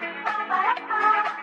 Bye.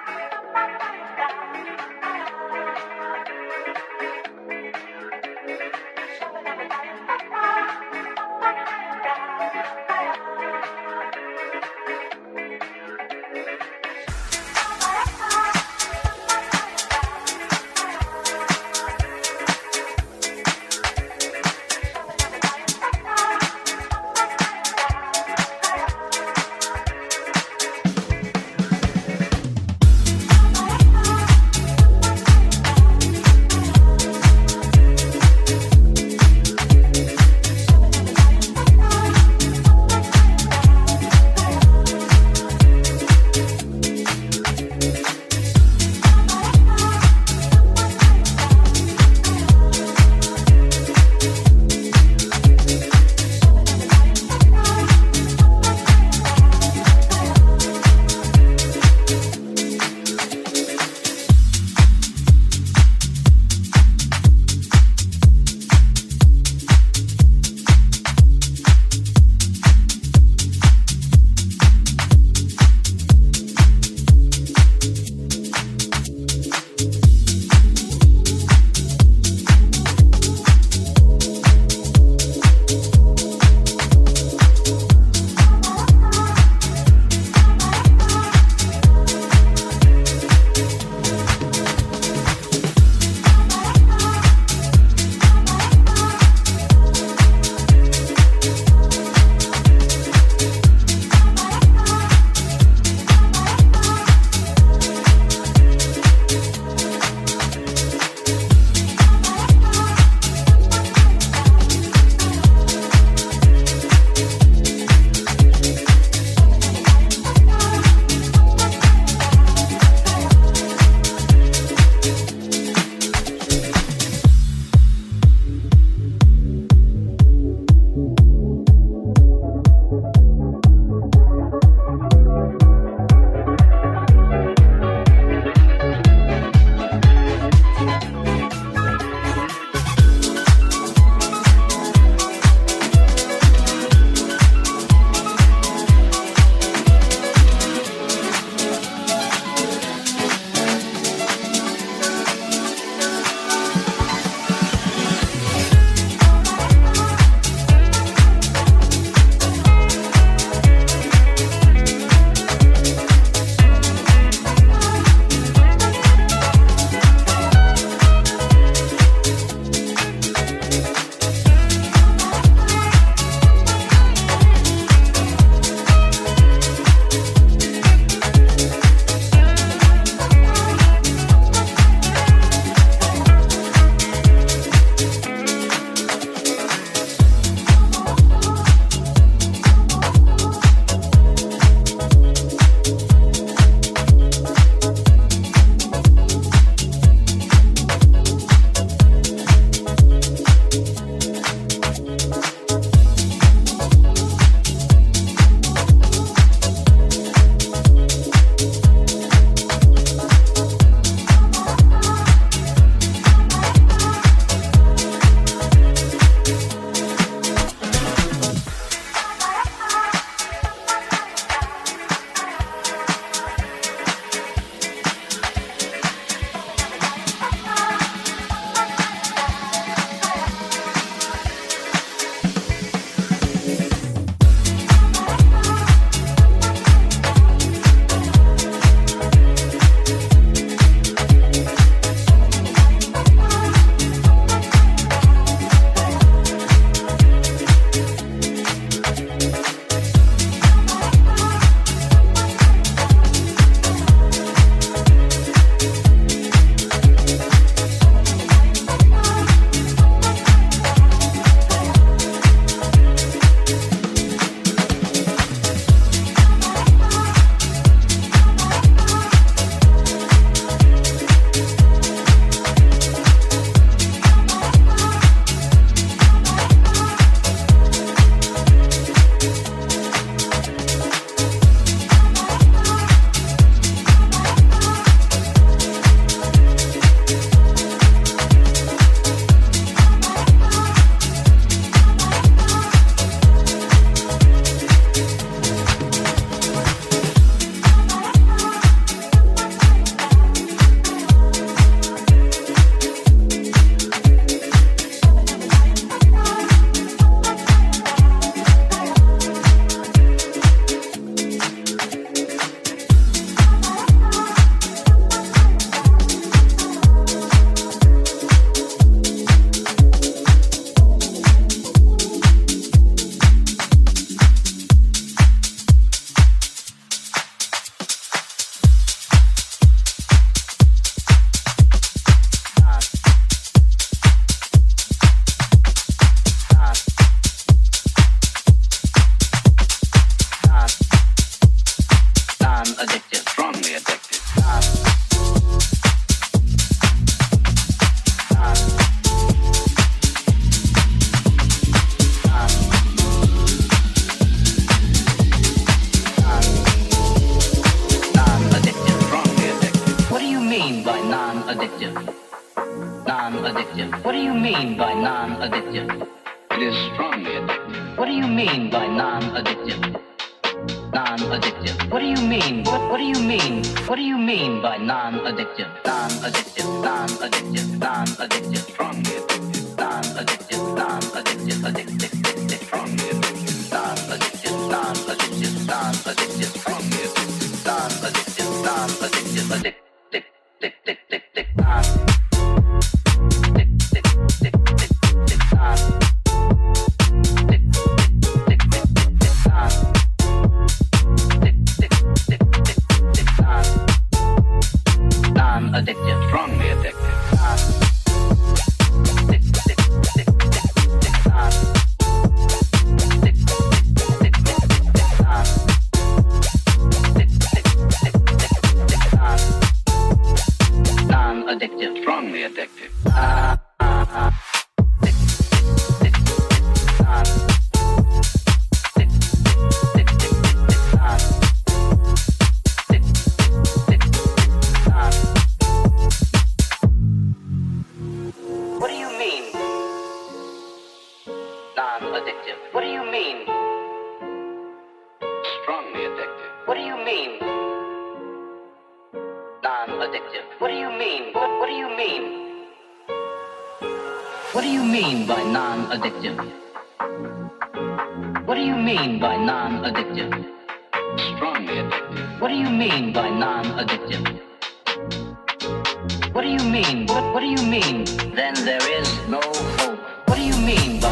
addictive. What do you mean? Strongly addictive. What do you mean? Non-addictive. What do you mean? What, what do you mean? What do you mean by non-addictive? What do you mean by non-addictive? Strongly addictive. What do you mean by non-addictive? What do you mean? What, what do you mean? Then there is no hope. What do you mean?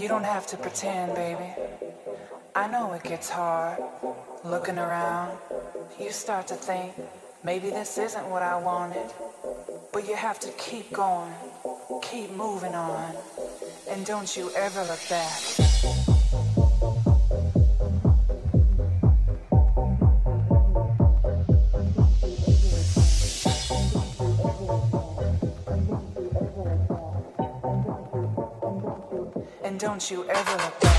You don't have to pretend, baby. I know it gets hard. Looking around, you start to think maybe this isn't what I wanted. But you have to keep going, keep moving on. And don't you ever look back. You ever look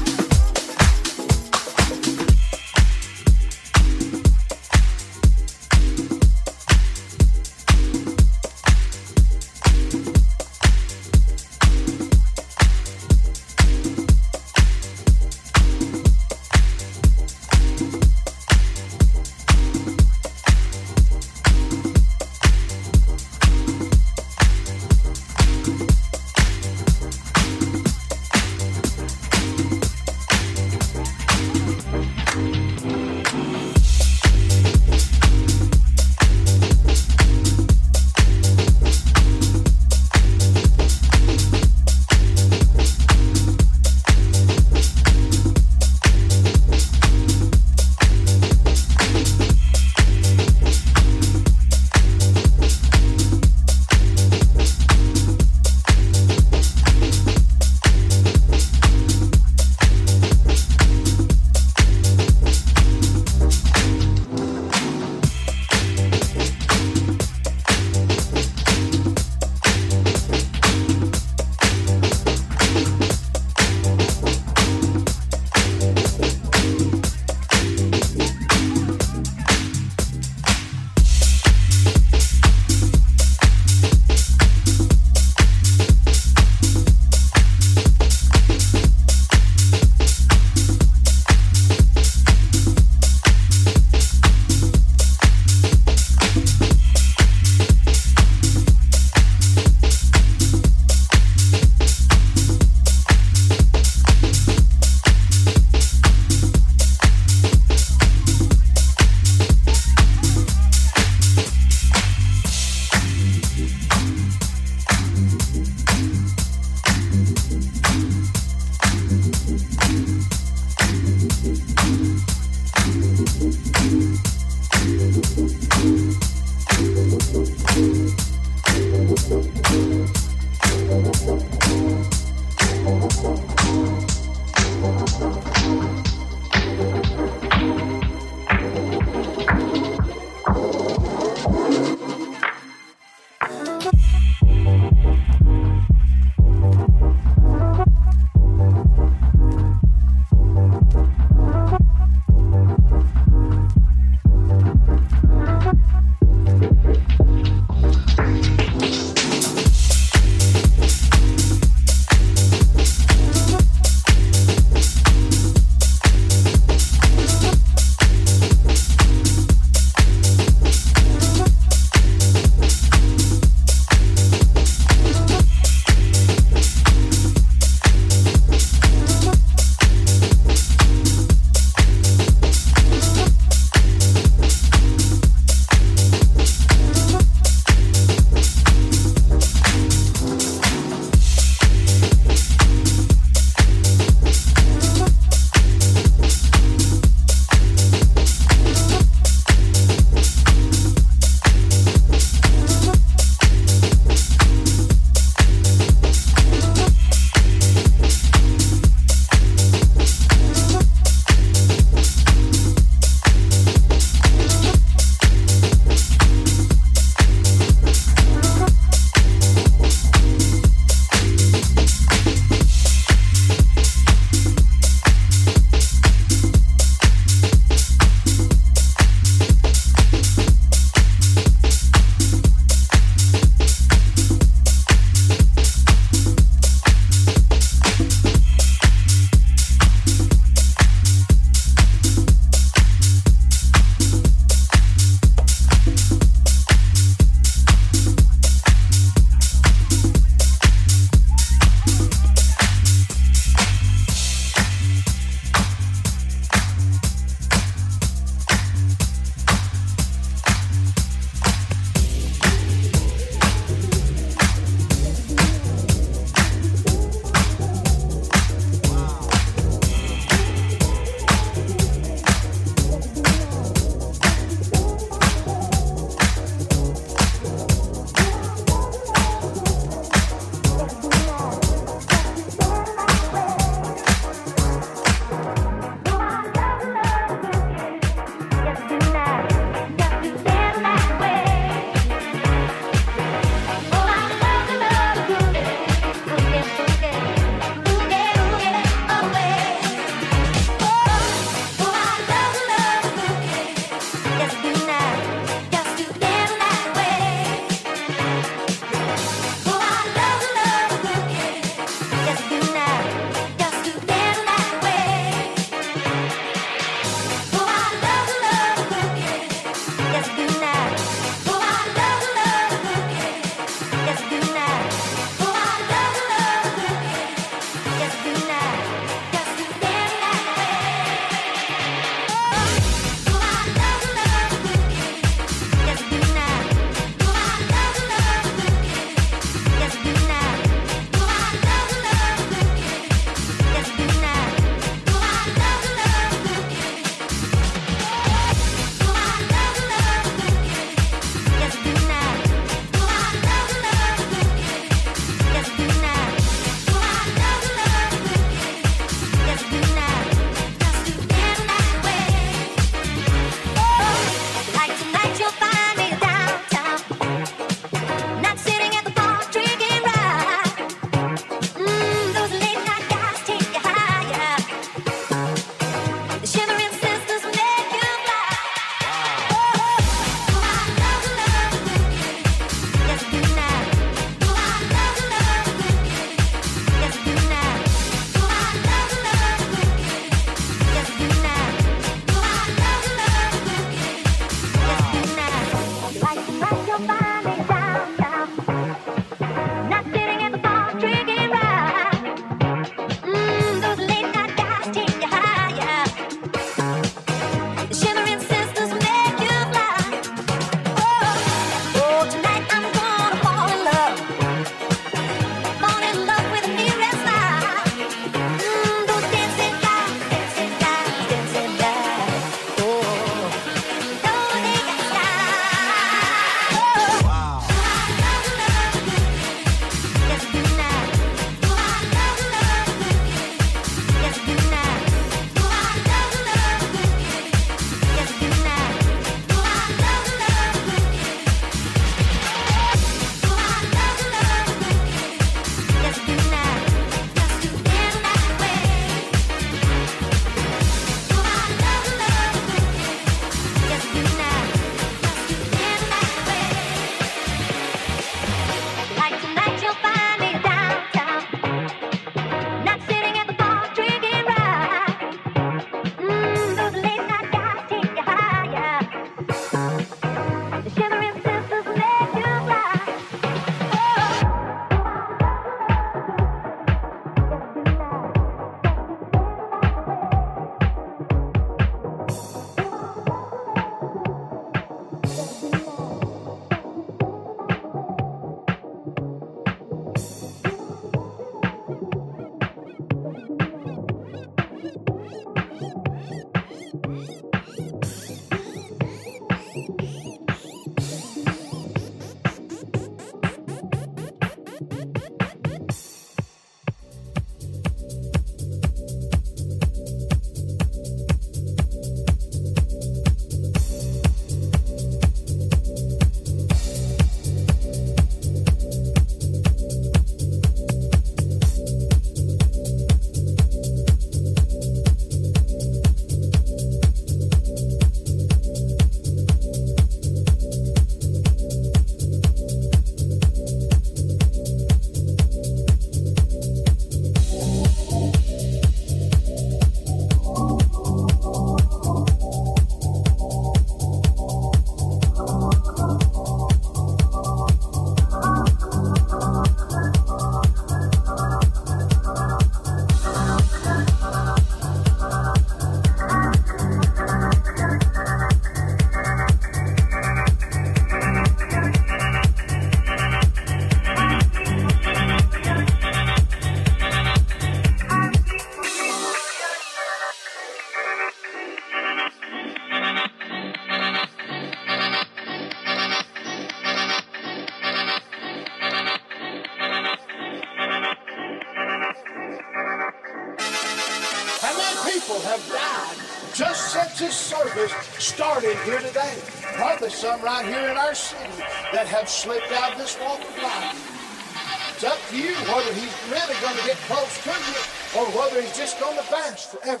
forever.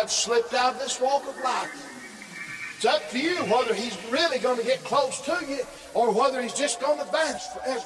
have slipped out of this walk of life. It's up to you whether he's really going to get close to you or whether he's just going to vanish forever.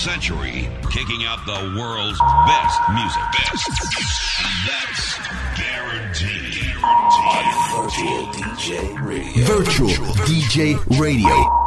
Century, kicking out the world's best music. Best. That's guaranteed. Virtual DJ Radio. Virtual DJ Radio.